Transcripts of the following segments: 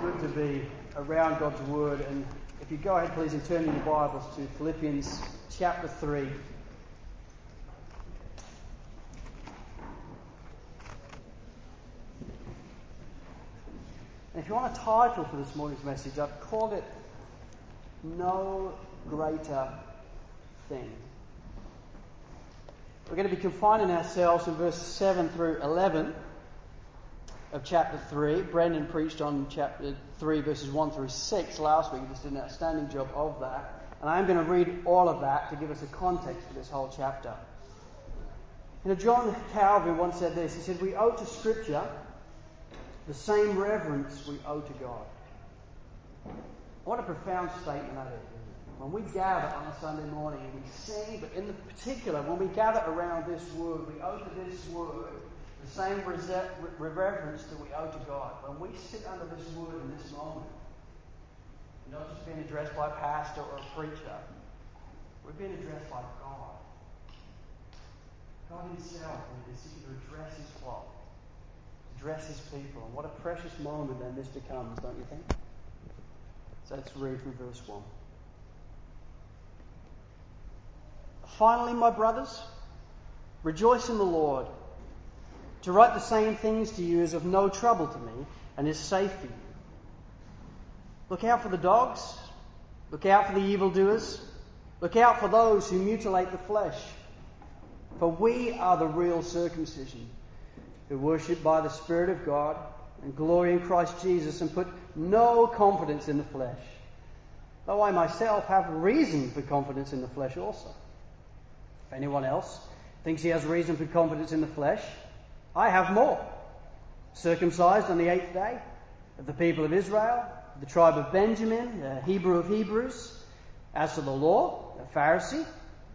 good to be around God's Word. And if you go ahead, please, and turn in your Bibles to Philippians chapter 3. And if you want a title for this morning's message, I've called it No Greater Thing. We're going to be confining ourselves in verse 7 through 11 of chapter 3. Brendan preached on chapter 3, verses 1 through 6 last week. He just did an outstanding job of that. And I'm going to read all of that to give us a context for this whole chapter. You know, John Calvin once said this. He said, We owe to Scripture the same reverence we owe to God. What a profound statement that is. When we gather on a Sunday morning and we sing, but in particular, when we gather around this word, we owe to this word the same reverence that we owe to God. When we sit under this word in this moment, not just being addressed by a pastor or a preacher, we're being addressed by God. God Himself is seeking to address His flock, address His people. And what a precious moment then this becomes, don't you think? So let's read from verse 1. Finally, my brothers, rejoice in the Lord. To write the same things to you is of no trouble to me and is safe for you. Look out for the dogs. Look out for the evildoers. Look out for those who mutilate the flesh. For we are the real circumcision, who worship by the Spirit of God and glory in Christ Jesus and put no confidence in the flesh. Though I myself have reason for confidence in the flesh also. If anyone else thinks he has reason for confidence in the flesh, I have more. Circumcised on the eighth day of the people of Israel, the tribe of Benjamin, the Hebrew of Hebrews. As to the law, a Pharisee.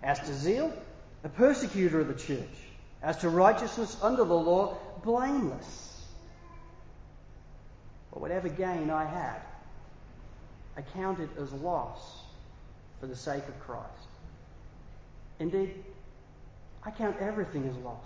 As to zeal, a persecutor of the church. As to righteousness under the law, blameless. But whatever gain I had, I counted as loss for the sake of Christ. Indeed, I count everything as loss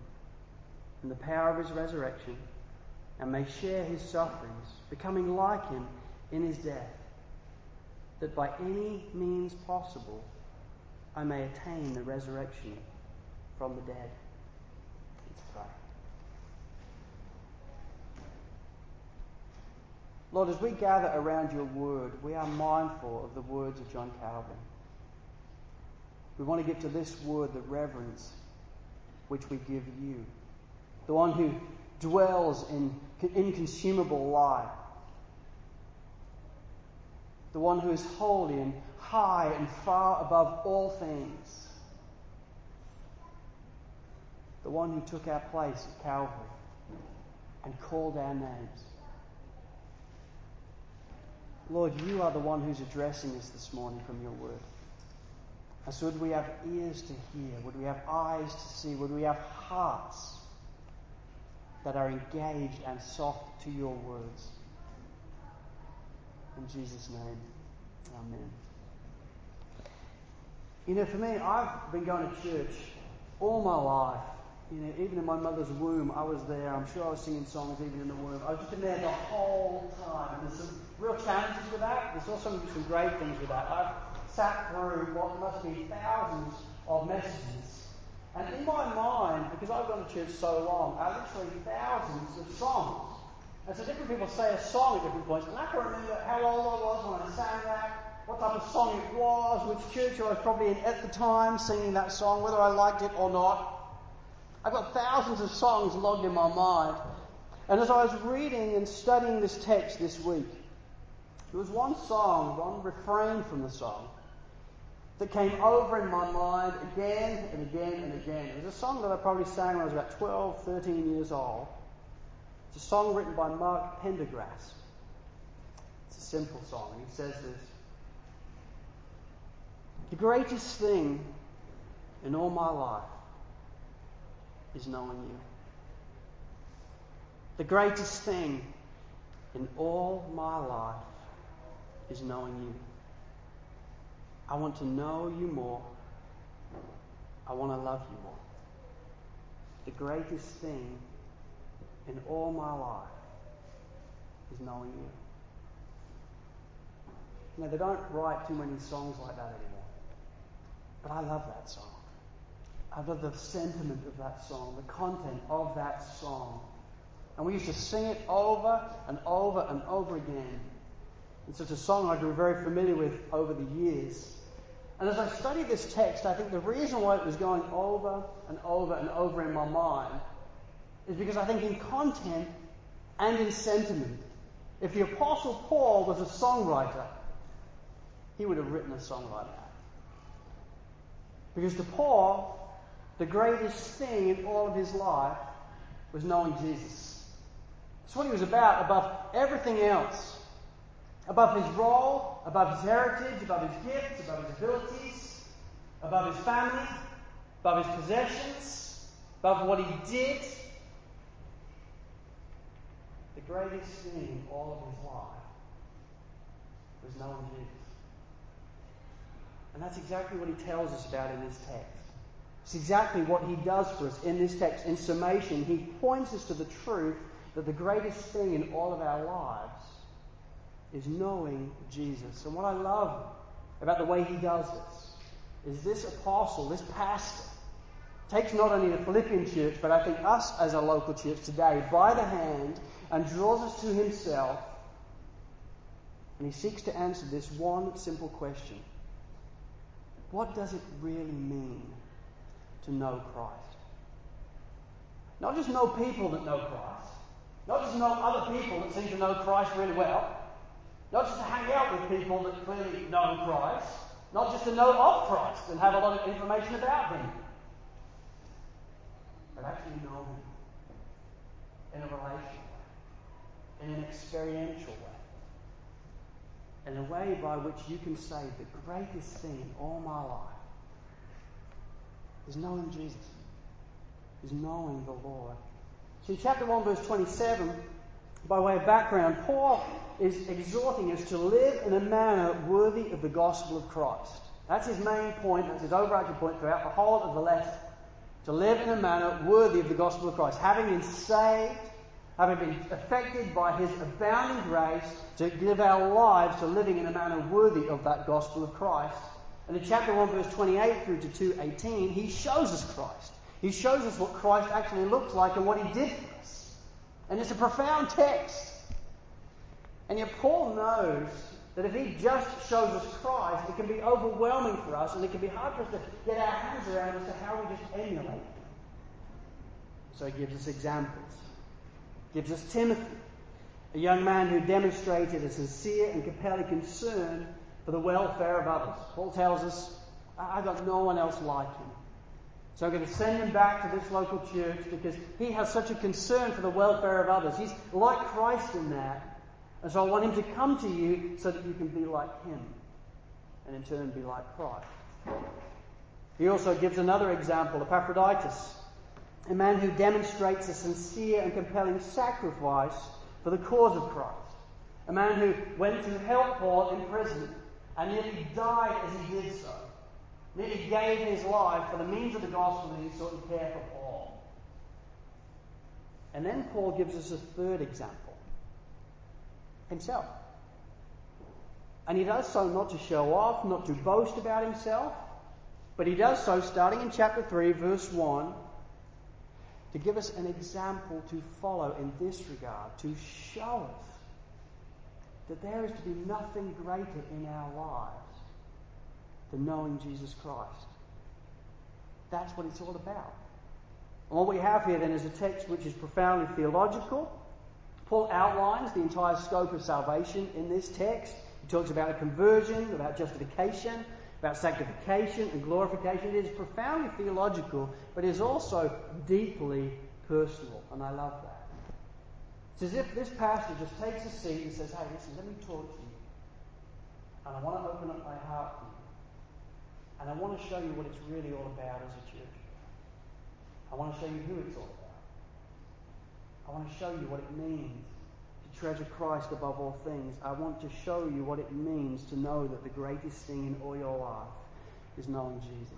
and the power of his resurrection and may share his sufferings, becoming like him in his death, that by any means possible I may attain the resurrection from the dead. Let's pray. Lord, as we gather around your word, we are mindful of the words of John Calvin. We want to give to this word the reverence which we give you. The one who dwells in inconsumable light. The one who is holy and high and far above all things. The one who took our place at Calvary and called our names. Lord, you are the one who's addressing us this morning from your word. And so, would we have ears to hear? Would we have eyes to see? Would we have hearts that are engaged and soft to your words. In Jesus' name, Amen. You know, for me, I've been going to church all my life. You know, even in my mother's womb, I was there. I'm sure I was singing songs even in the womb. I've just been there the whole time. And there's some real challenges with that. There's also some great things with that. I've sat through what must be thousands of messages and in my mind, because I've gone to church so long, are literally thousands of songs. And so different people say a song at different points. And I can remember how old I was when I sang that, what type of song it was, which church I was probably in at the time singing that song, whether I liked it or not. I've got thousands of songs logged in my mind. And as I was reading and studying this text this week, there was one song, one refrain from the song, that came over in my mind again and again and again. It was a song that I probably sang when I was about 12, 13 years old. It's a song written by Mark Pendergrass. It's a simple song. And he says this The greatest thing in all my life is knowing you. The greatest thing in all my life is knowing you. I want to know you more. I want to love you more. The greatest thing in all my life is knowing you. You know, they don't write too many songs like that anymore. But I love that song. I love the sentiment of that song, the content of that song. And we used to sing it over and over and over again. It's such a song I grew very familiar with over the years. And as I studied this text, I think the reason why it was going over and over and over in my mind is because I think in content and in sentiment, if the Apostle Paul was a songwriter, he would have written a song like that. Because to Paul, the greatest thing in all of his life was knowing Jesus. That's what he was about above everything else. Above his role, above his heritage, above his gifts, above his abilities, above his family, above his possessions, above what he did. The greatest thing in all of his life was knowing Jesus. And that's exactly what he tells us about in this text. It's exactly what he does for us in this text. In summation, he points us to the truth that the greatest thing in all of our lives is knowing Jesus. And what I love about the way he does this is this apostle, this pastor, takes not only the Philippian church, but I think us as a local church today by the hand and draws us to himself. And he seeks to answer this one simple question What does it really mean to know Christ? Not just know people that know Christ, not just know other people that seem to know Christ really well, not just to hang out with people that clearly know Christ, not just to know of Christ and have a lot of information about Him, but actually know Him in a relational way, in an experiential way, in a way by which you can say the greatest thing in all my life is knowing Jesus, is knowing the Lord. See, chapter 1, verse 27, by way of background, Paul is exhorting us to live in a manner worthy of the gospel of Christ. That's his main point, that's his overarching point throughout the whole of the letter. To live in a manner worthy of the gospel of Christ. Having been saved, having been affected by his abounding grace, to give our lives to living in a manner worthy of that gospel of Christ. And in chapter 1, verse 28 through to 218, he shows us Christ. He shows us what Christ actually looks like and what he did for us. And it's a profound text. And yet, Paul knows that if he just shows us Christ, it can be overwhelming for us and it can be hard for us to get our hands around as to how we just emulate him. So he gives us examples. He gives us Timothy, a young man who demonstrated a sincere and compelling concern for the welfare of others. Paul tells us, I've got no one else like him. So I'm going to send him back to this local church because he has such a concern for the welfare of others. He's like Christ in that. And so I want him to come to you so that you can be like him and in turn be like Christ. He also gives another example, Epaphroditus, a man who demonstrates a sincere and compelling sacrifice for the cause of Christ. A man who went to help Paul in prison and nearly died as he did so. Nearly gave his life for the means of the gospel that he sought to care for Paul. And then Paul gives us a third example himself. And he does so not to show off, not to boast about himself, but he does so starting in chapter 3, verse 1, to give us an example to follow in this regard, to show us that there is to be nothing greater in our lives than knowing Jesus Christ. That's what it's all about. And what we have here then is a text which is profoundly theological Paul outlines the entire scope of salvation in this text. He talks about a conversion, about justification, about sanctification and glorification. It is profoundly theological, but it is also deeply personal, and I love that. It's as if this pastor just takes a seat and says, Hey, listen, let me talk to you And I want to open up my heart to you. And I want to show you what it's really all about as a church. I want to show you who it's all about. I want to show you what it means to treasure Christ above all things. I want to show you what it means to know that the greatest thing in all your life is knowing Jesus.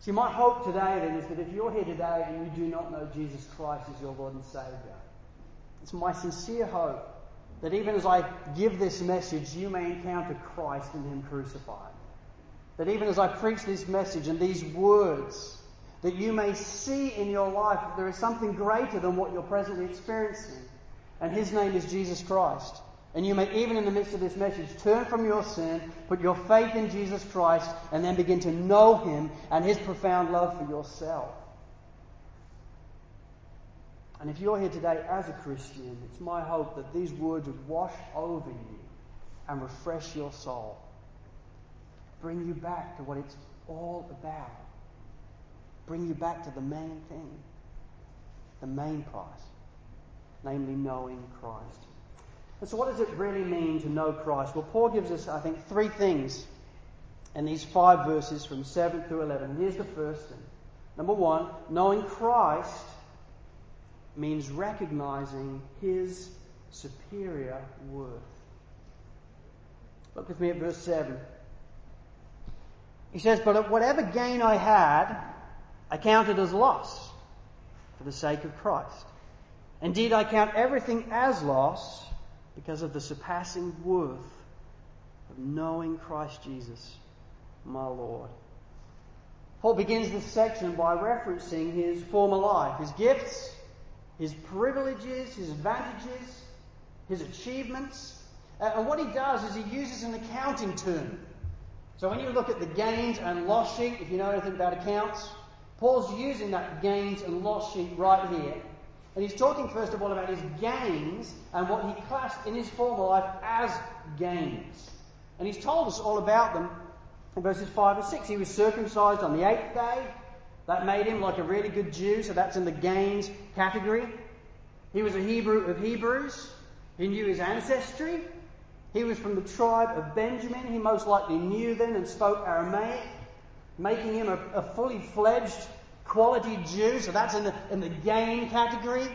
See, my hope today then is that if you're here today and you do not know Jesus Christ as your Lord and Saviour, it's my sincere hope that even as I give this message, you may encounter Christ in Him crucified. That even as I preach this message and these words, that you may see in your life that there is something greater than what you're presently experiencing. And His name is Jesus Christ. And you may, even in the midst of this message, turn from your sin, put your faith in Jesus Christ, and then begin to know Him and His profound love for yourself. And if you're here today as a Christian, it's my hope that these words would wash over you and refresh your soul. Bring you back to what it's all about. Bring you back to the main thing, the main prize, namely knowing Christ. And so, what does it really mean to know Christ? Well, Paul gives us, I think, three things in these five verses from 7 through 11. Here's the first thing. Number one, knowing Christ means recognizing his superior worth. Look with me at verse 7. He says, But whatever gain I had, I count it as loss for the sake of Christ. Indeed, I count everything as loss because of the surpassing worth of knowing Christ Jesus, my Lord. Paul begins this section by referencing his former life, his gifts, his privileges, his advantages, his achievements. Uh, and what he does is he uses an accounting term. So when you look at the gains and loss sheet, if you know anything about accounts, Paul's using that gains and loss sheet right here. And he's talking first of all about his gains and what he classed in his former life as gains. And he's told us all about them in verses 5 and 6. He was circumcised on the eighth day. That made him like a really good Jew, so that's in the gains category. He was a Hebrew of Hebrews. He knew his ancestry. He was from the tribe of Benjamin. He most likely knew then and spoke Aramaic, making him a, a fully fledged quality Jew, so that's in the, in the gain category.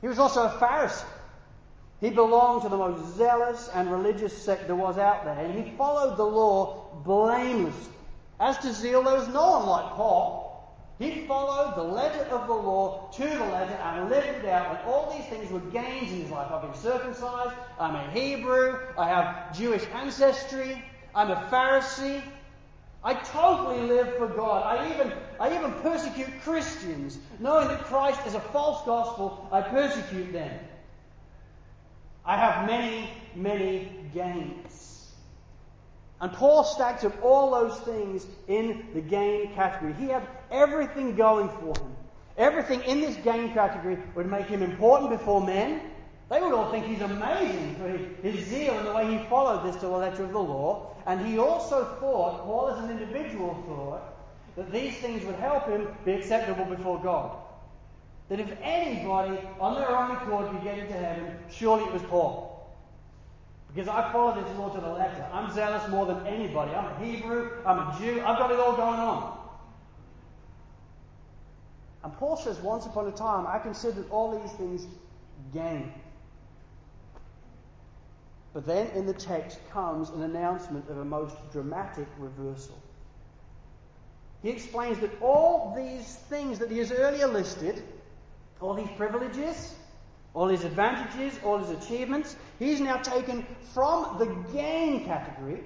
He was also a Pharisee. He belonged to the most zealous and religious sect there was out there, and he followed the law blamelessly. As to zeal, there was no one like Paul. He followed the letter of the law to the letter and lived it out, and all these things were gains in his life. I've been circumcised, I'm a Hebrew, I have Jewish ancestry, I'm a Pharisee. I totally live for God. I even, I even persecute Christians. Knowing that Christ is a false gospel, I persecute them. I have many, many gains. And Paul stacks up all those things in the gain category. He had everything going for him. Everything in this gain category would make him important before men. They would all think he's amazing for his, zeal and the way he followed this to the letter of the law. And he also thought, Paul as an individual thought, that these things would help him be acceptable before God. That if anybody on their own accord could get into heaven, surely it was Paul. Because I follow this law to the letter. I'm zealous more than anybody. I'm a Hebrew, I'm a Jew, I've got it all going on. And Paul says, once upon a time, I considered all these things gain. But then in the text comes an announcement of a most dramatic reversal. He explains that all these things that he has earlier listed, all these privileges, all his advantages, all his achievements, he's now taken from the gain category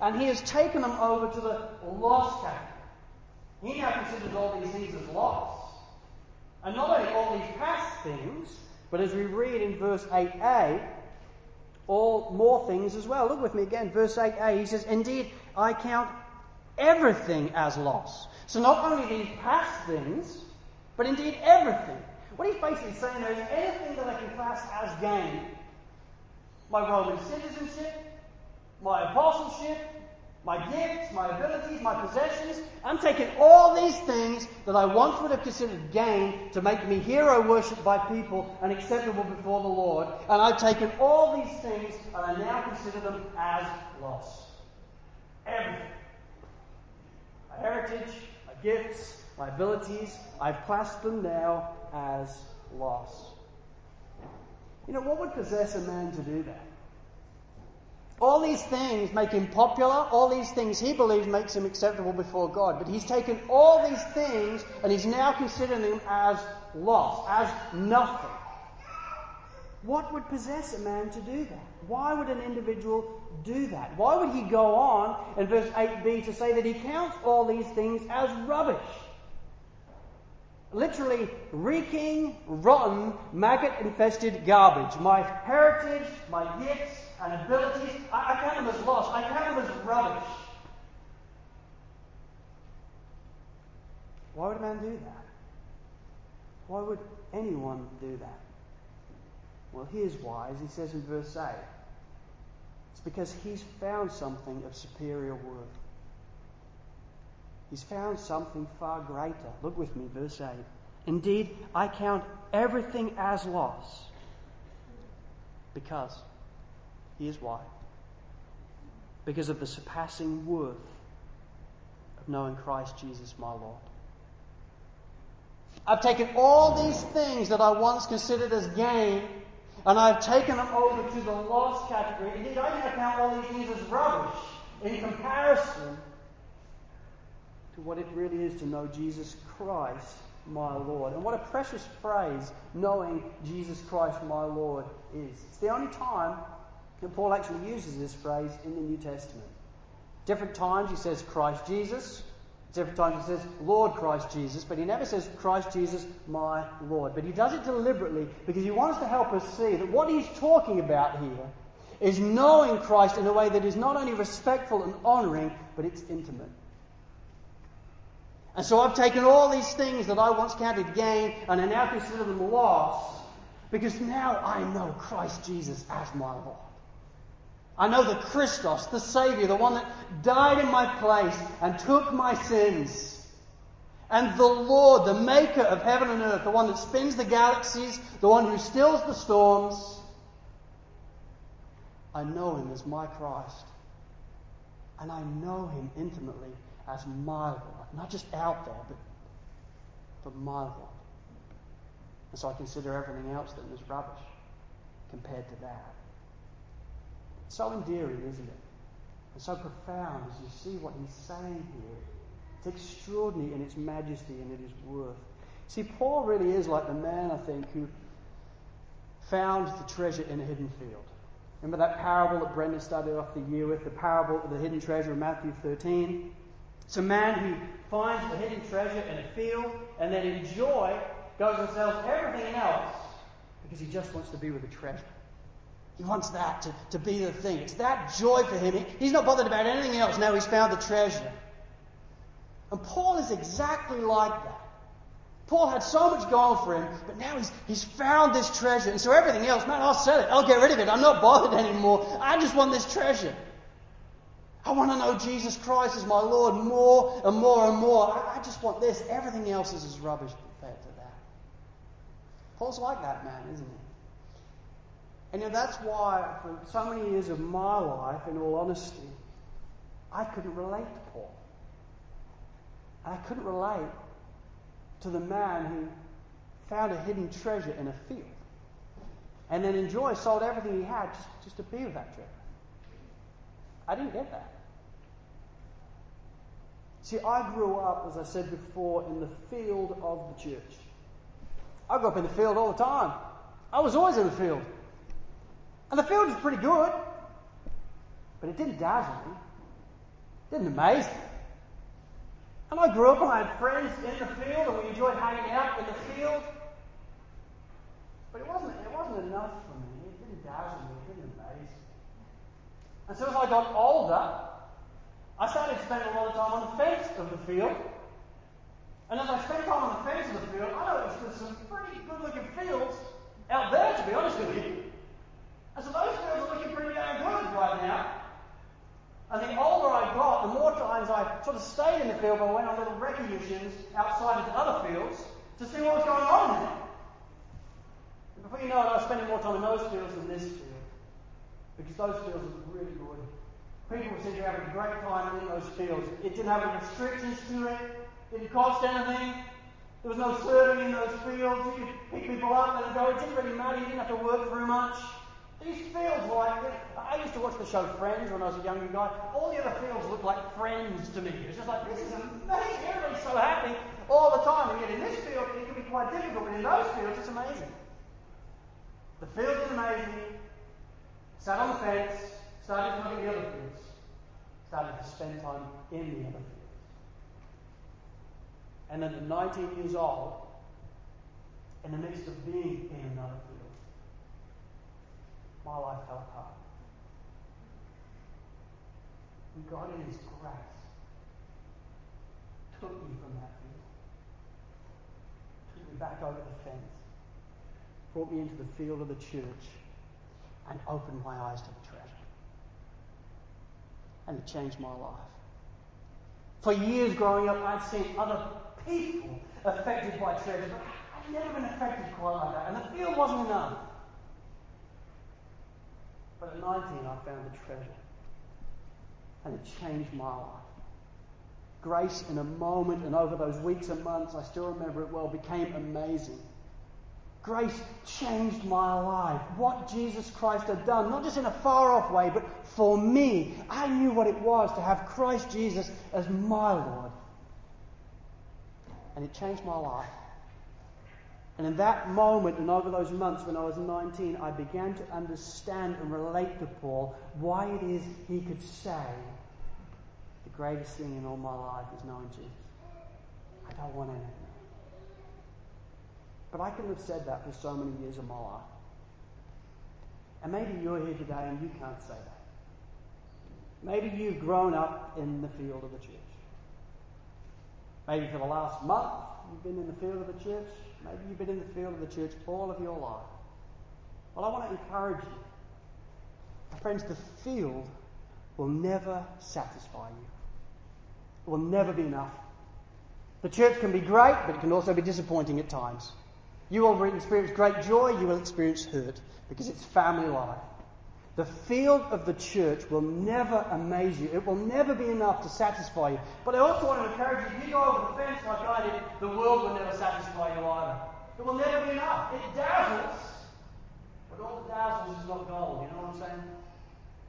and he has taken them over to the loss category. He now considers all these things as loss. And not only all these past things, but as we read in verse 8a, all more things as well. Look with me again, verse 8a, he says, Indeed, I count everything as loss. So not only these past things, but indeed everything. What he's basically saying there is anything that I can class as gain, my Roman citizenship, my apostleship, my gifts, my abilities, my possessions. I'm taking all these things that I once would have considered gain to make me hero worshipped by people and acceptable before the Lord. And I've taken all these things and I now consider them as loss. Everything. My heritage, my gifts, my abilities, I've classed them now as loss. You know, what would possess a man to do that? All these things make him popular. All these things he believes makes him acceptable before God. But he's taken all these things and he's now considering them as loss, as nothing. What would possess a man to do that? Why would an individual do that? Why would he go on in verse 8b to say that he counts all these things as rubbish? Literally reeking, rotten, maggot infested garbage. My heritage, my gifts, and abilities, I, I count them as lost. I count them as rubbish. Why would a man do that? Why would anyone do that? Well, here's why, as he says in verse 8. It's because he's found something of superior worth. He's found something far greater. Look with me, verse 8. Indeed, I count everything as loss because Here's why. Because of the surpassing worth of knowing Christ Jesus my Lord. I've taken all these things that I once considered as gain and I've taken them over to the lost category. Indeed, I can count all these things as rubbish in comparison to what it really is to know Jesus Christ my Lord. And what a precious phrase knowing Jesus Christ my Lord is. It's the only time that Paul actually uses this phrase in the New Testament. Different times he says Christ Jesus. Different times he says Lord Christ Jesus, but he never says Christ Jesus, my Lord. But he does it deliberately because he wants to help us see that what he's talking about here is knowing Christ in a way that is not only respectful and honouring, but it's intimate. And so I've taken all these things that I once counted gain and I now consider them loss because now I know Christ Jesus as my Lord. I know the Christos, the Saviour, the one that died in my place and took my sins. And the Lord, the Maker of heaven and earth, the one that spins the galaxies, the one who stills the storms. I know him as my Christ. And I know him intimately as my Lord. Not just out there, but, but my Lord. And so I consider everything else that is rubbish compared to that. So endearing, isn't it? And so profound as you see what he's saying here. It's extraordinary in its majesty and in its worth. See, Paul really is like the man, I think, who found the treasure in a hidden field. Remember that parable that Brendan started off the year with, the parable of the hidden treasure in Matthew 13? It's a man who finds the hidden treasure in a field and then in joy goes and sells everything else because he just wants to be with the treasure. He wants that to, to be the thing. It's that joy for him. He's not bothered about anything else now he's found the treasure. And Paul is exactly like that. Paul had so much going for him, but now he's, he's found this treasure. And so everything else, man, I'll sell it. I'll get rid of it. I'm not bothered anymore. I just want this treasure. I want to know Jesus Christ as my Lord more and more and more. I, I just want this. Everything else is as rubbish compared to that. Paul's like that man, isn't he? And you know, that's why, for so many years of my life, in all honesty, I couldn't relate to Paul. And I couldn't relate to the man who found a hidden treasure in a field. And then in joy sold everything he had just, just to be with that treasure. I didn't get that. See, I grew up, as I said before, in the field of the church. I grew up in the field all the time. I was always in the field. And the field was pretty good, but it didn't dazzle me. It didn't amaze me. And I grew up and I had friends in the field and we enjoyed hanging out in the field. But it wasn't, it wasn't enough for me. It didn't dazzle me. It didn't amaze me. And so as I got older, I started spending a lot of time on the fence of the field. And as I spent time on the fence of the field, I noticed there's some pretty good looking fields out there, to be honest with you. And so those fields are looking pretty damn good right now. And the older I got, the more times I sort of stayed in the field, but I went on little recce outside into other fields to see what was going on there. And before you know it, I was spending more time in those fields than this field. Because those fields were really good. People to be having a great time in those fields. It didn't have any restrictions to it. It didn't cost anything. There was no serving in those fields. You could pick people up, them go. It didn't really matter. You didn't have to work very much. These fields were like, I used to watch the show Friends when I was a younger guy. All the other fields looked like friends to me. It's just like, this is amazing. Everybody's so happy all the time. And yet in this field, it can be quite difficult. But in those fields, it's amazing. The field is amazing. Sat on the fence, started to the other fields. Started to spend time in the other fields. And then at 19 years old, in the midst of being in another field, my life fell apart. And God, in His grace, took me from that field, took me back over the fence, brought me into the field of the church, and opened my eyes to the treasure. And it changed my life. For years growing up, I'd seen other people affected by treasure, but I'd never been affected quite like that. And the field wasn't enough. But at 19, I found the treasure. And it changed my life. Grace, in a moment and over those weeks and months, I still remember it well, became amazing. Grace changed my life. What Jesus Christ had done, not just in a far off way, but for me. I knew what it was to have Christ Jesus as my Lord. And it changed my life. And in that moment and over those months when I was 19, I began to understand and relate to Paul why it is he could say, The greatest thing in all my life is knowing Jesus. I don't want anything. But I couldn't have said that for so many years of my life. And maybe you're here today and you can't say that. Maybe you've grown up in the field of the church. Maybe for the last month you've been in the field of the church. Maybe you've been in the field of the church all of your life. Well, I want to encourage you. Friends, the field will never satisfy you. It will never be enough. The church can be great, but it can also be disappointing at times. You will experience great joy, you will experience hurt, because it's family life. The field of the church will never amaze you. It will never be enough to satisfy you. But I also want to encourage you, if you go over the fence like I did, the world will never satisfy you either. It will never be enough. It dazzles. But all that dazzles is not gold. You know what I'm saying?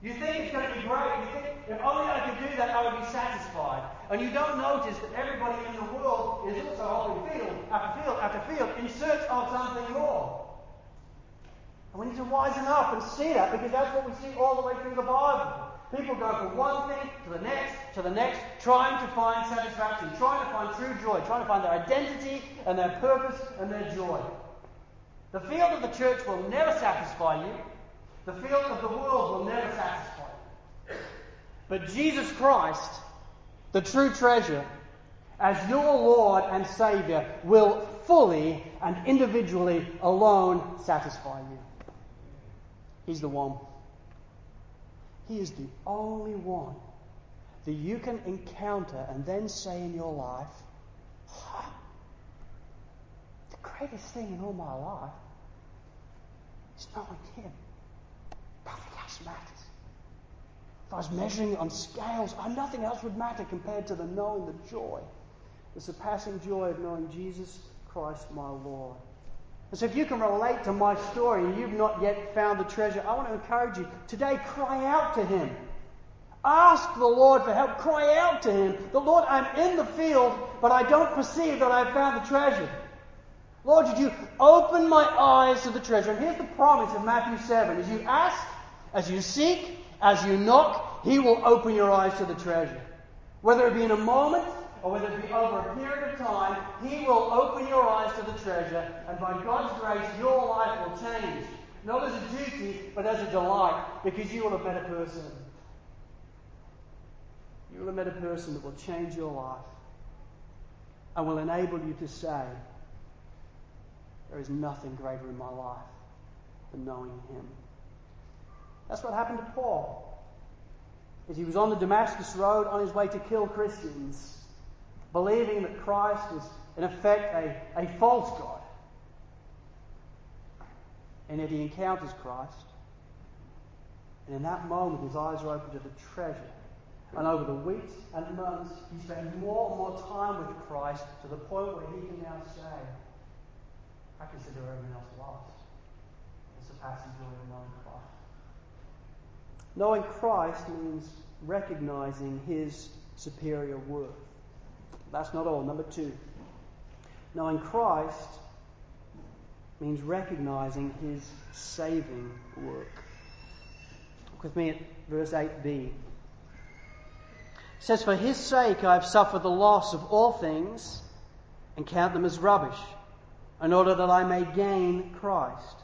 You think it's going to be great. You think, if only I could do that, I would be satisfied. And you don't notice that everybody in the world is also holding field after field after field in search of something more. And we need to wisen up and see that because that's what we see all the way through the Bible. People go from one thing to the next, to the next, trying to find satisfaction, trying to find true joy, trying to find their identity and their purpose and their joy. The field of the church will never satisfy you. The field of the world will never satisfy you. But Jesus Christ, the true treasure, as your Lord and Saviour, will fully and individually alone satisfy you. He's the one. He is the only one that you can encounter and then say in your life, the greatest thing in all my life is knowing Him. Nothing else matters. I was measuring on scales, oh, nothing else would matter compared to the knowing the joy, the surpassing joy of knowing Jesus Christ my Lord. And so if you can relate to my story and you've not yet found the treasure, I want to encourage you today, cry out to Him. Ask the Lord for help. Cry out to Him. The Lord, I'm in the field, but I don't perceive that I've found the treasure. Lord, would you open my eyes to the treasure? And here's the promise of Matthew 7. As you ask, as you seek, as you knock, He will open your eyes to the treasure. Whether it be in a moment, or whether it be over a period of time, He will open your eyes to the treasure, and by God's grace, your life will change. Not as a duty, but as a delight, because you will have met a person. You will have met a person that will change your life and will enable you to say, There is nothing greater in my life than knowing Him. That's what happened to Paul. as he was on the Damascus Road on his way to kill Christians, believing that Christ was, in effect, a, a false God. And yet he encounters Christ. And in that moment, his eyes are opened to the treasure. And over the weeks and months, he spends more and more time with Christ to the point where he can now say, I consider everything else lost. The surpassing joy of knowing Christ. Knowing Christ means recognizing his superior worth. That's not all. Number two, knowing Christ means recognizing his saving work. Look with me at verse 8b. It says, For his sake I have suffered the loss of all things and count them as rubbish, in order that I may gain Christ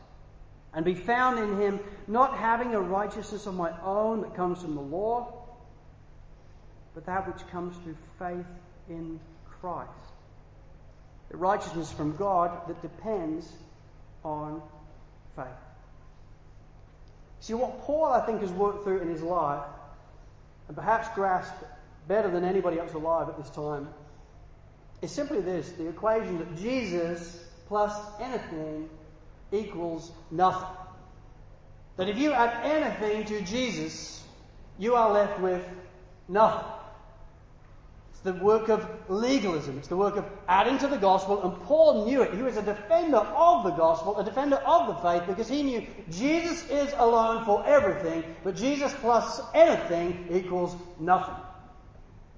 and be found in him, not having a righteousness of my own that comes from the law, but that which comes through faith in Christ. The righteousness from God that depends on faith. See, what Paul, I think, has worked through in his life, and perhaps grasped better than anybody else alive at this time, is simply this the equation that Jesus plus anything equals nothing. That if you add anything to Jesus, you are left with nothing. It's the work of legalism. It's the work of adding to the gospel, and Paul knew it. He was a defender of the gospel, a defender of the faith, because he knew Jesus is alone for everything, but Jesus plus anything equals nothing.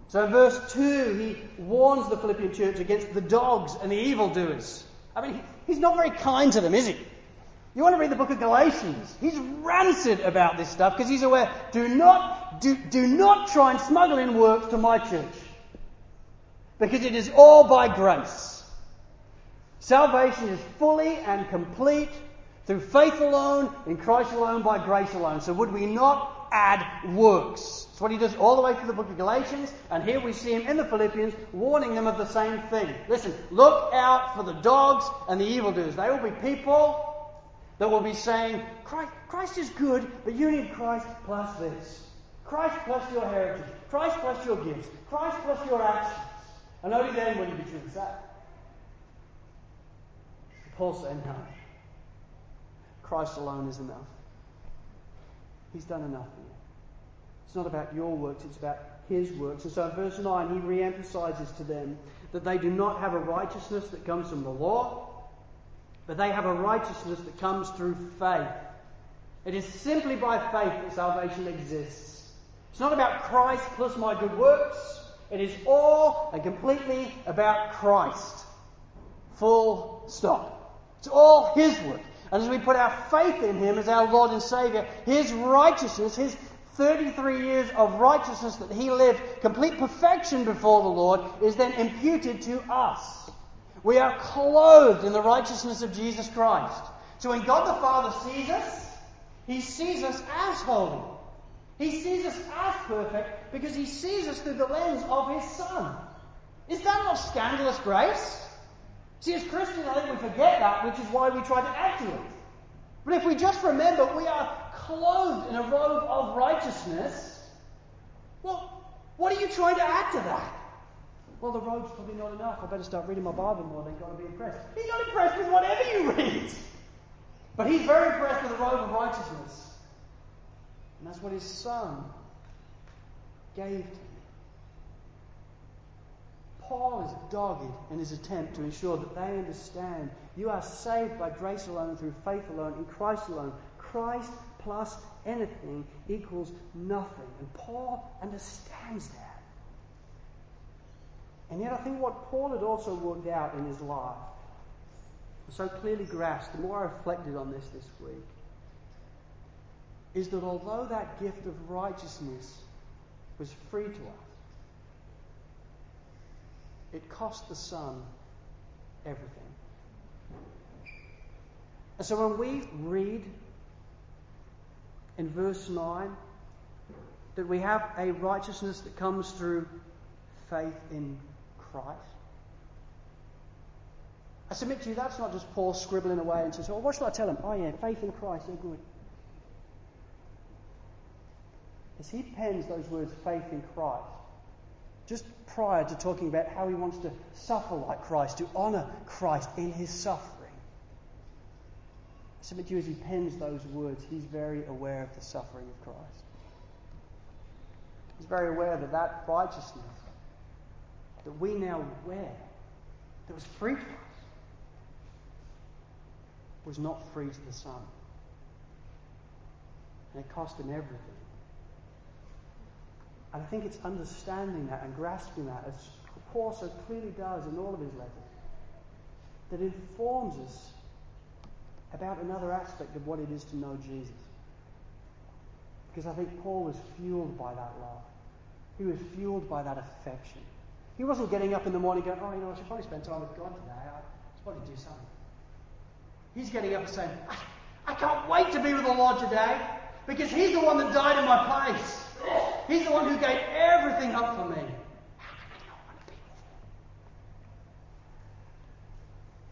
So in verse 2, he warns the Philippian church against the dogs and the evildoers. I mean, he's not very kind to them, is he? You want to read the book of Galatians? He's rancid about this stuff because he's aware. Do not, do, do not try and smuggle in works to my church. Because it is all by grace. Salvation is fully and complete through faith alone, in Christ alone, by grace alone. So would we not add works? That's what he does all the way through the book of Galatians, and here we see him in the Philippians warning them of the same thing. Listen, look out for the dogs and the evildoers. They will be people that will be saying, Christ, Christ is good, but you need Christ plus this. Christ plus your heritage. Christ plus your gifts. Christ plus your actions. And only then will you be truly saved. Paul said, no. Christ alone is enough. He's done enough. It's not about your works, it's about his works. And so in verse 9, he re emphasizes to them that they do not have a righteousness that comes from the law, but they have a righteousness that comes through faith. It is simply by faith that salvation exists. It's not about Christ plus my good works. It is all and completely about Christ. Full stop. It's all His work. And as we put our faith in Him as our Lord and Saviour, His righteousness, His 33 years of righteousness that He lived, complete perfection before the Lord, is then imputed to us. We are clothed in the righteousness of Jesus Christ. So when God the Father sees us, He sees us as holy. He sees us as perfect because He sees us through the lens of His Son. Is that not scandalous grace? See, as Christians, I think we forget that, which is why we try to add to it. But if we just remember we are clothed in a robe of righteousness, well, what are you trying to add to that? Well, the robe's probably not enough. I better start reading my Bible more, then God to be impressed. He's not impressed with whatever you read. But he's very impressed with the robe of righteousness. And that's what his son gave to him. Paul is dogged in his attempt to ensure that they understand you are saved by grace alone, through faith alone, in Christ alone. Christ plus anything equals nothing. And Paul understands that. And yet, I think what Paul had also worked out in his life, so clearly grasped, the more I reflected on this this week, is that although that gift of righteousness was free to us, it cost the Son everything. And so when we read in verse 9 that we have a righteousness that comes through faith in Christ, I submit to you that's not just Paul scribbling away and says, well, what shall I tell him? Oh, yeah, faith in Christ, they're good. as he pens those words, faith in Christ, just prior to talking about how he wants to suffer like Christ, to honour Christ in his suffering, submit to you as he pens those words, he's very aware of the suffering of Christ. He's very aware that that righteousness that we now wear, that was free to us, was not free to the Son. And it cost him everything. And I think it's understanding that and grasping that, as Paul so clearly does in all of his letters, that informs us about another aspect of what it is to know Jesus. Because I think Paul was fueled by that love. He was fueled by that affection. He wasn't getting up in the morning going, oh, you know, I should probably spend time with God today. I should probably do something. He's getting up and saying, I, I can't wait to be with the Lord today because He's the one that died in my place. He's the one who gave everything up for me.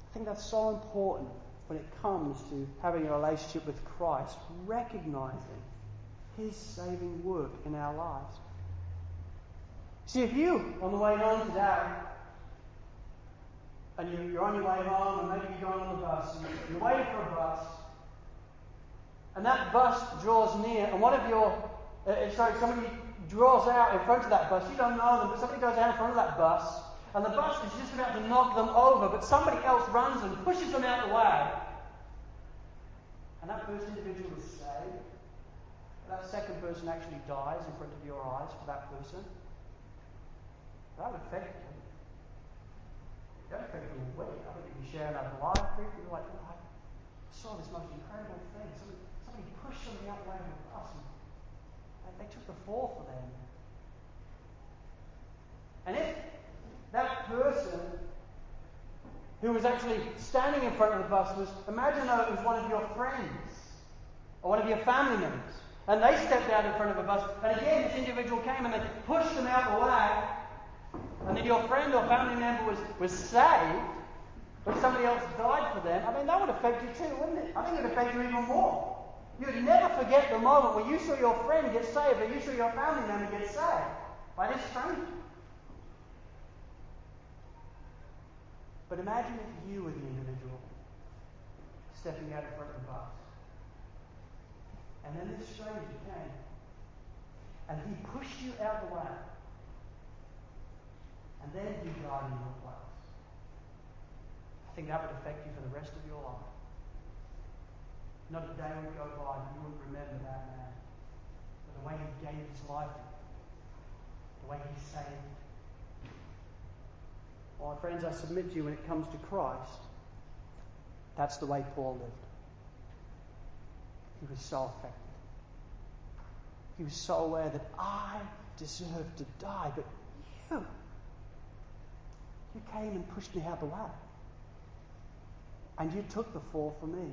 I think that's so important when it comes to having a relationship with Christ, recognizing His saving work in our lives. See, if you, on the way home today, and you're on your way home, and maybe you're going on the bus, and you're waiting for a bus, and that bus draws near, and one of your, uh, uh, sorry, somebody draws out in front of that bus, you don't know them, but somebody goes out in front of that bus, and the bus is just about to knock them over, but somebody else runs and pushes them out of the way. And that first individual is saved. That second person actually dies in front of your eyes for that person. That would affect you. That affect you way. I think if you share that life group, you're like, oh, I saw this most incredible thing. Somebody, somebody pushed somebody out the way of a bus and they took the fall for them. And if that person who was actually standing in front of the bus was, imagine though it was one of your friends or one of your family members. And they stepped out in front of a bus, and again this individual came and they pushed them out of the way, and then your friend or family member was, was saved, but somebody else died for them, I mean, that would affect you too, wouldn't it? I think it would affect you even more. You'd never forget the moment when you saw your friend get saved or you saw your family member get saved by this stranger. But imagine if you were the individual stepping out in front of the bus. And then this stranger came and he pushed you out of the way. And then he died in your place. I think that would affect you for the rest of your life. Not a day would go by that you wouldn't remember that man. But the way he gave his life, the way he saved. My friends, I submit to you when it comes to Christ, that's the way Paul lived. He was so affected. He was so aware that I deserve to die, but you, you came and pushed me out the way. And you took the fall for me.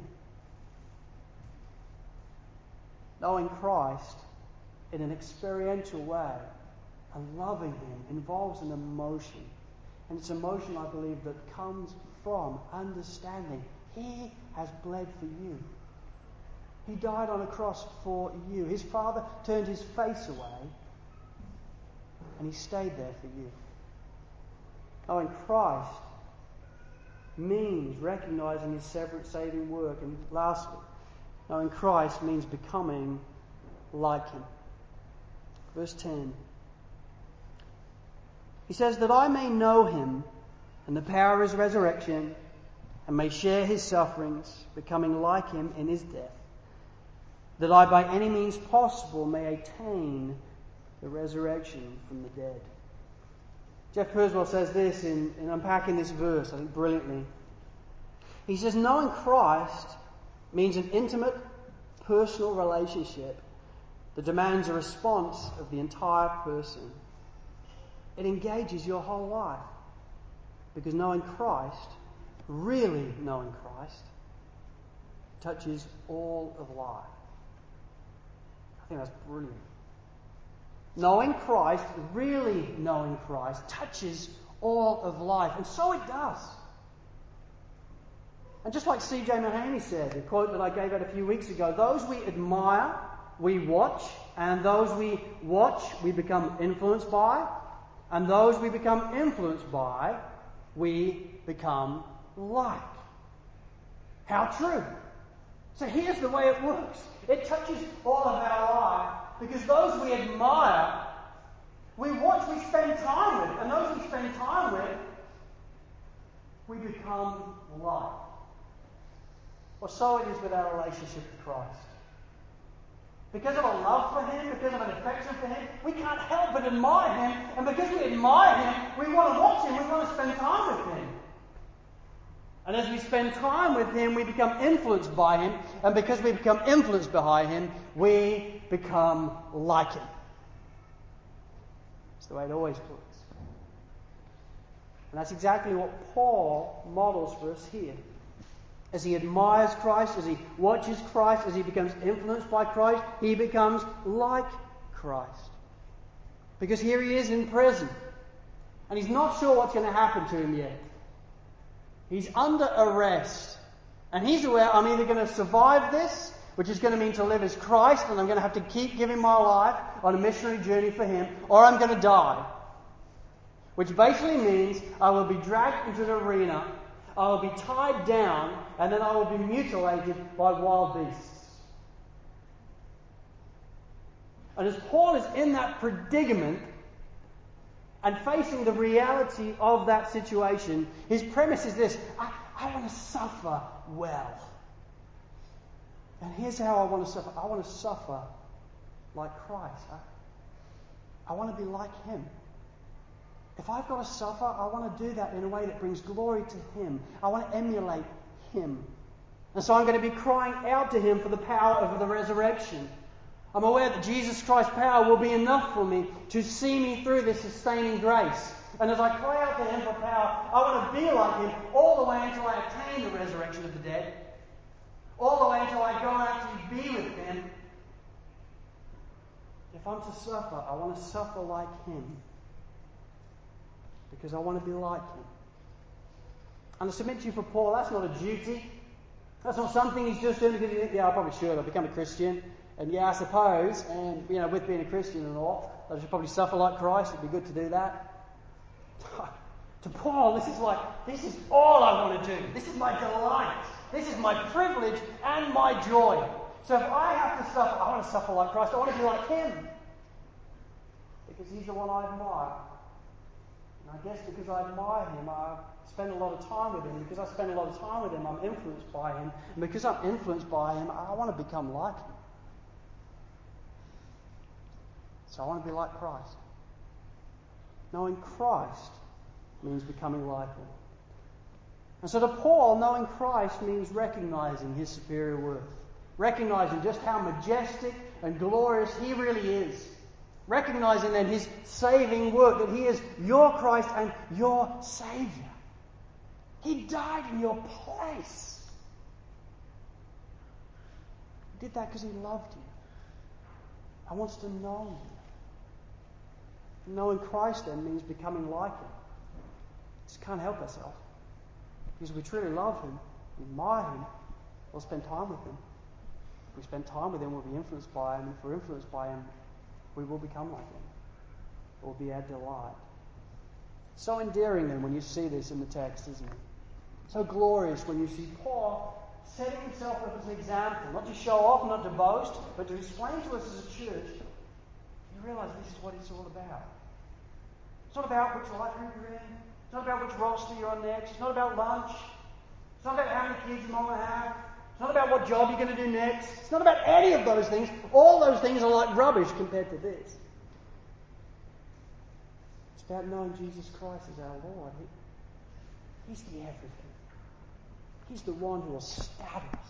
Knowing Christ in an experiential way and loving Him involves an emotion. And it's emotion, I believe, that comes from understanding He has bled for you. He died on a cross for you. His Father turned His face away and He stayed there for you. Knowing Christ means recognizing his separate saving work. And lastly, knowing Christ means becoming like him. Verse 10. He says, That I may know him and the power of his resurrection, and may share his sufferings, becoming like him in his death, that I by any means possible may attain the resurrection from the dead. Jeff Purswell says this in, in unpacking this verse, I think brilliantly. He says, knowing Christ means an intimate, personal relationship that demands a response of the entire person. It engages your whole life. Because knowing Christ, really knowing Christ, touches all of life. I think that's brilliant. Knowing Christ, really knowing Christ, touches all of life. And so it does. And just like C.J. Mahaney said, a quote that I gave out a few weeks ago, those we admire, we watch, And those we watch, we become influenced by. And those we become influenced by, we become like. How true. So here's the way it works. It touches all of our life because those we admire, we watch, we spend time with, and those we spend time with, we become like. Well, so it is with our relationship with Christ. Because of a love for Him, because of an affection for Him, we can't help but admire Him. And because we admire Him, we want to watch Him, we want to spend time with Him. And as we spend time with Him, we become influenced by Him. And because we become influenced by Him, we become like Him. It's the way it always works. And that's exactly what Paul models for us here. As he admires Christ, as he watches Christ, as he becomes influenced by Christ, he becomes like Christ. Because here he is in prison. And he's not sure what's going to happen to him yet. He's under arrest. And he's aware I'm either going to survive this, which is going to mean to live as Christ, and I'm going to have to keep giving my life on a missionary journey for him, or I'm going to die. Which basically means I will be dragged into the arena, I will be tied down, and then I will be mutilated by wild beasts. And as Paul is in that predicament, and facing the reality of that situation, his premise is this I, I want to suffer well. And here's how I want to suffer I want to suffer like Christ. I, I want to be like him. If I've got to suffer, I want to do that in a way that brings glory to him. I want to emulate him. And so I'm going to be crying out to him for the power of the resurrection. I'm aware that Jesus Christ's power will be enough for me to see me through this sustaining grace. And as I cry out to Him for power, I want to be like Him all the way until I attain the resurrection of the dead, all the way until I go out to be with Him. If I'm to suffer, I want to suffer like Him because I want to be like Him. And I submit to you for Paul, that's not a duty. That's not something he's just doing because he thinks, yeah, I probably should. I've become a Christian. And yeah, I suppose, and you know, with being a Christian and all, I should probably suffer like Christ. It'd be good to do that. to Paul, this is like, this is all I want to do. This is my delight. This is my privilege and my joy. So if I have to suffer, I want to suffer like Christ. I want to be like Him. Because He's the one I admire. And I guess because I admire Him, I spend a lot of time with Him. Because I spend a lot of time with Him, I'm influenced by Him. And because I'm influenced by Him, I want to become like Him. So I want to be like Christ. Knowing Christ means becoming like Him. And so to Paul, knowing Christ means recognizing His superior worth, recognizing just how majestic and glorious He really is, recognizing then His saving work, that He is your Christ and your Savior. He died in your place. He did that because He loved you and wants to know you. Knowing Christ then means becoming like Him. Just can't help ourselves. Because we truly love Him, we admire Him, we'll spend time with Him. If we spend time with Him, we'll be influenced by Him. If we're influenced by Him, we will become like Him. It will be our delight. So endearing then when you see this in the text, isn't it? So glorious when you see Paul setting himself up as an example, not to show off, not to boast, but to explain to us as a church, you realize this is what it's all about. It's not about which life you're in. It's not about which roster you're on next. It's not about lunch. It's not about how many kids mom will have. It's not about what job you're going to do next. It's not about any of those things. All those things are like rubbish compared to this. It's about knowing Jesus Christ as our Lord. He, he's the everything. He's the one who will stab us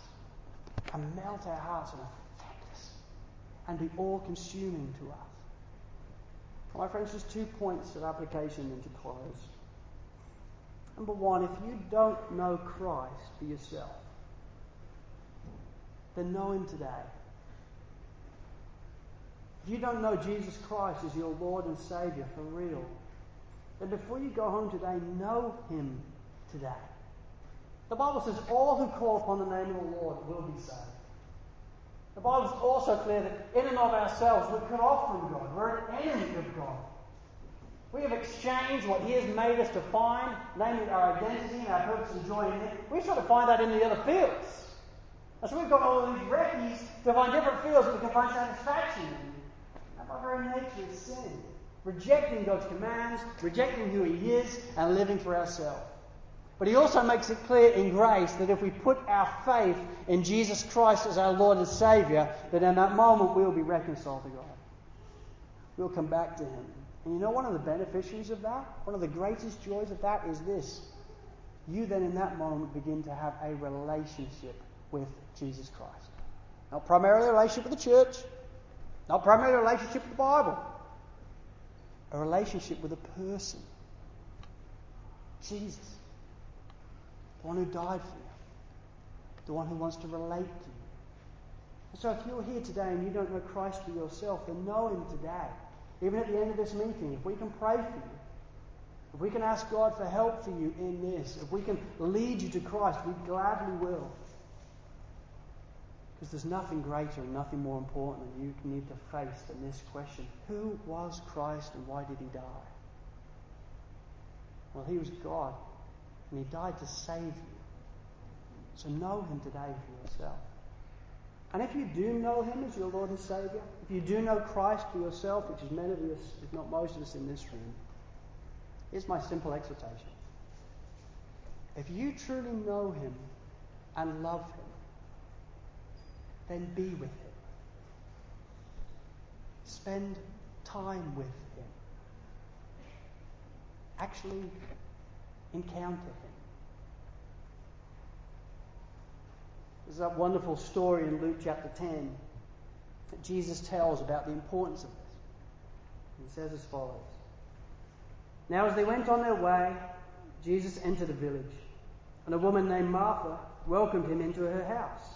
and melt our hearts and affect us and be all consuming to us. My friends, just two points of application and to close. Number one, if you don't know Christ for yourself, then know Him today. If you don't know Jesus Christ as your Lord and Saviour for real, then before you go home today, know Him today. The Bible says all who call upon the name of the Lord will be saved. The Bible is also clear that in and of ourselves we're cut off from God. We're an enemy of God. We have exchanged what He has made us to find, namely our identity and our purpose and joy in Him. We try to find that in the other fields. And so we've got all these recce's to find different fields we can find satisfaction in. And by very nature is sin. Rejecting God's commands, rejecting who He is, and living for ourselves. But he also makes it clear in grace that if we put our faith in Jesus Christ as our Lord and Saviour, that in that moment we will be reconciled to God. We'll come back to Him. And you know one of the beneficiaries of that? One of the greatest joys of that is this. You then in that moment begin to have a relationship with Jesus Christ. Not primarily a relationship with the church, not primarily a relationship with the Bible, a relationship with a person. Jesus. The one who died for you. The one who wants to relate to you. And so if you're here today and you don't know Christ for yourself, then know him today. Even at the end of this meeting, if we can pray for you, if we can ask God for help for you in this, if we can lead you to Christ, we gladly will. Because there's nothing greater and nothing more important that you need to face than this question Who was Christ and why did he die? Well, he was God, and he died to save you. So know him today for yourself. And if you do know him as your Lord and Saviour, if you do know Christ for yourself, which is many of us, if not most of us in this room, here's my simple exhortation. If you truly know him and love him, then be with him. Spend time with him. Actually encounter him. There's that wonderful story in Luke chapter 10 that Jesus tells about the importance of this. He says as follows Now, as they went on their way, Jesus entered a village, and a woman named Martha welcomed him into her house.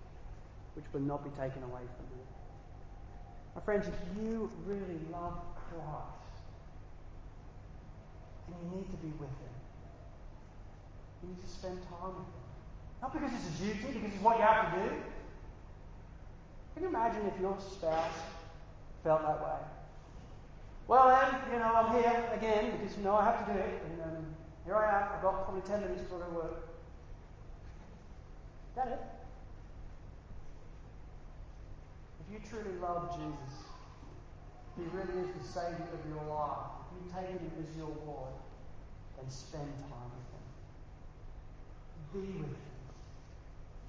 which will not be taken away from you. My friends, if you really love Christ, and you need to be with Him, you need to spend time with Him. Not because it's a duty, because it's what you have to do. Can you imagine if your spouse felt that way? Well, then, you know, I'm here again because, you know, I have to do it. And um, here I am. I've got probably 10 minutes before I go work. Is that it? If you truly love Jesus, He really is the Savior of your life, if you take Him as your Lord, and spend time with Him. Be with Him.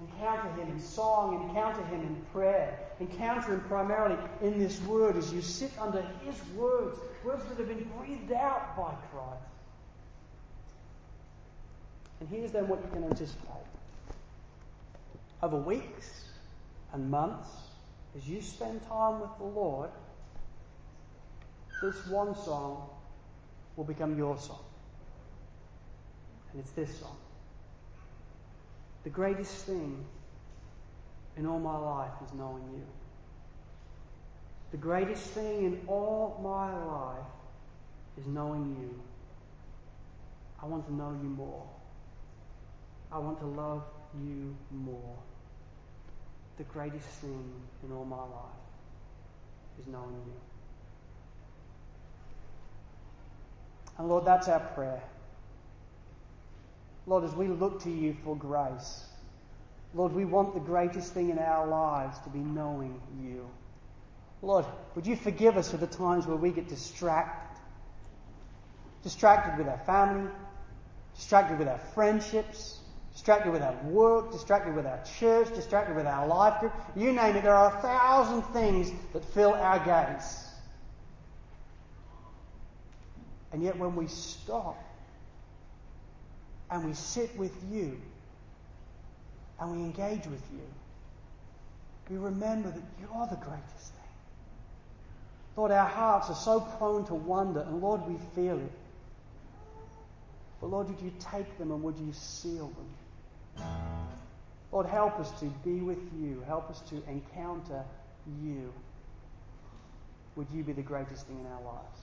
Encounter Him in song, encounter Him in prayer, encounter Him primarily in this Word as you sit under His words, words that have been breathed out by Christ. And here's then what you can anticipate. Over weeks and months, as you spend time with the Lord, this one song will become your song. And it's this song. The greatest thing in all my life is knowing you. The greatest thing in all my life is knowing you. I want to know you more. I want to love you more. The greatest thing in all my life is knowing you. And Lord, that's our prayer. Lord, as we look to you for grace, Lord, we want the greatest thing in our lives to be knowing you. Lord, would you forgive us for the times where we get distracted? Distracted with our family, distracted with our friendships, distracted with our work, distracted with our church, distracted with our life group. You name it, there are a thousand things that fill our gaze. And yet, when we stop and we sit with you and we engage with you, we remember that you're the greatest thing. Lord, our hearts are so prone to wonder, and Lord, we feel it. But Lord, would you take them and would you seal them? Lord, help us to be with you. Help us to encounter you. Would you be the greatest thing in our lives?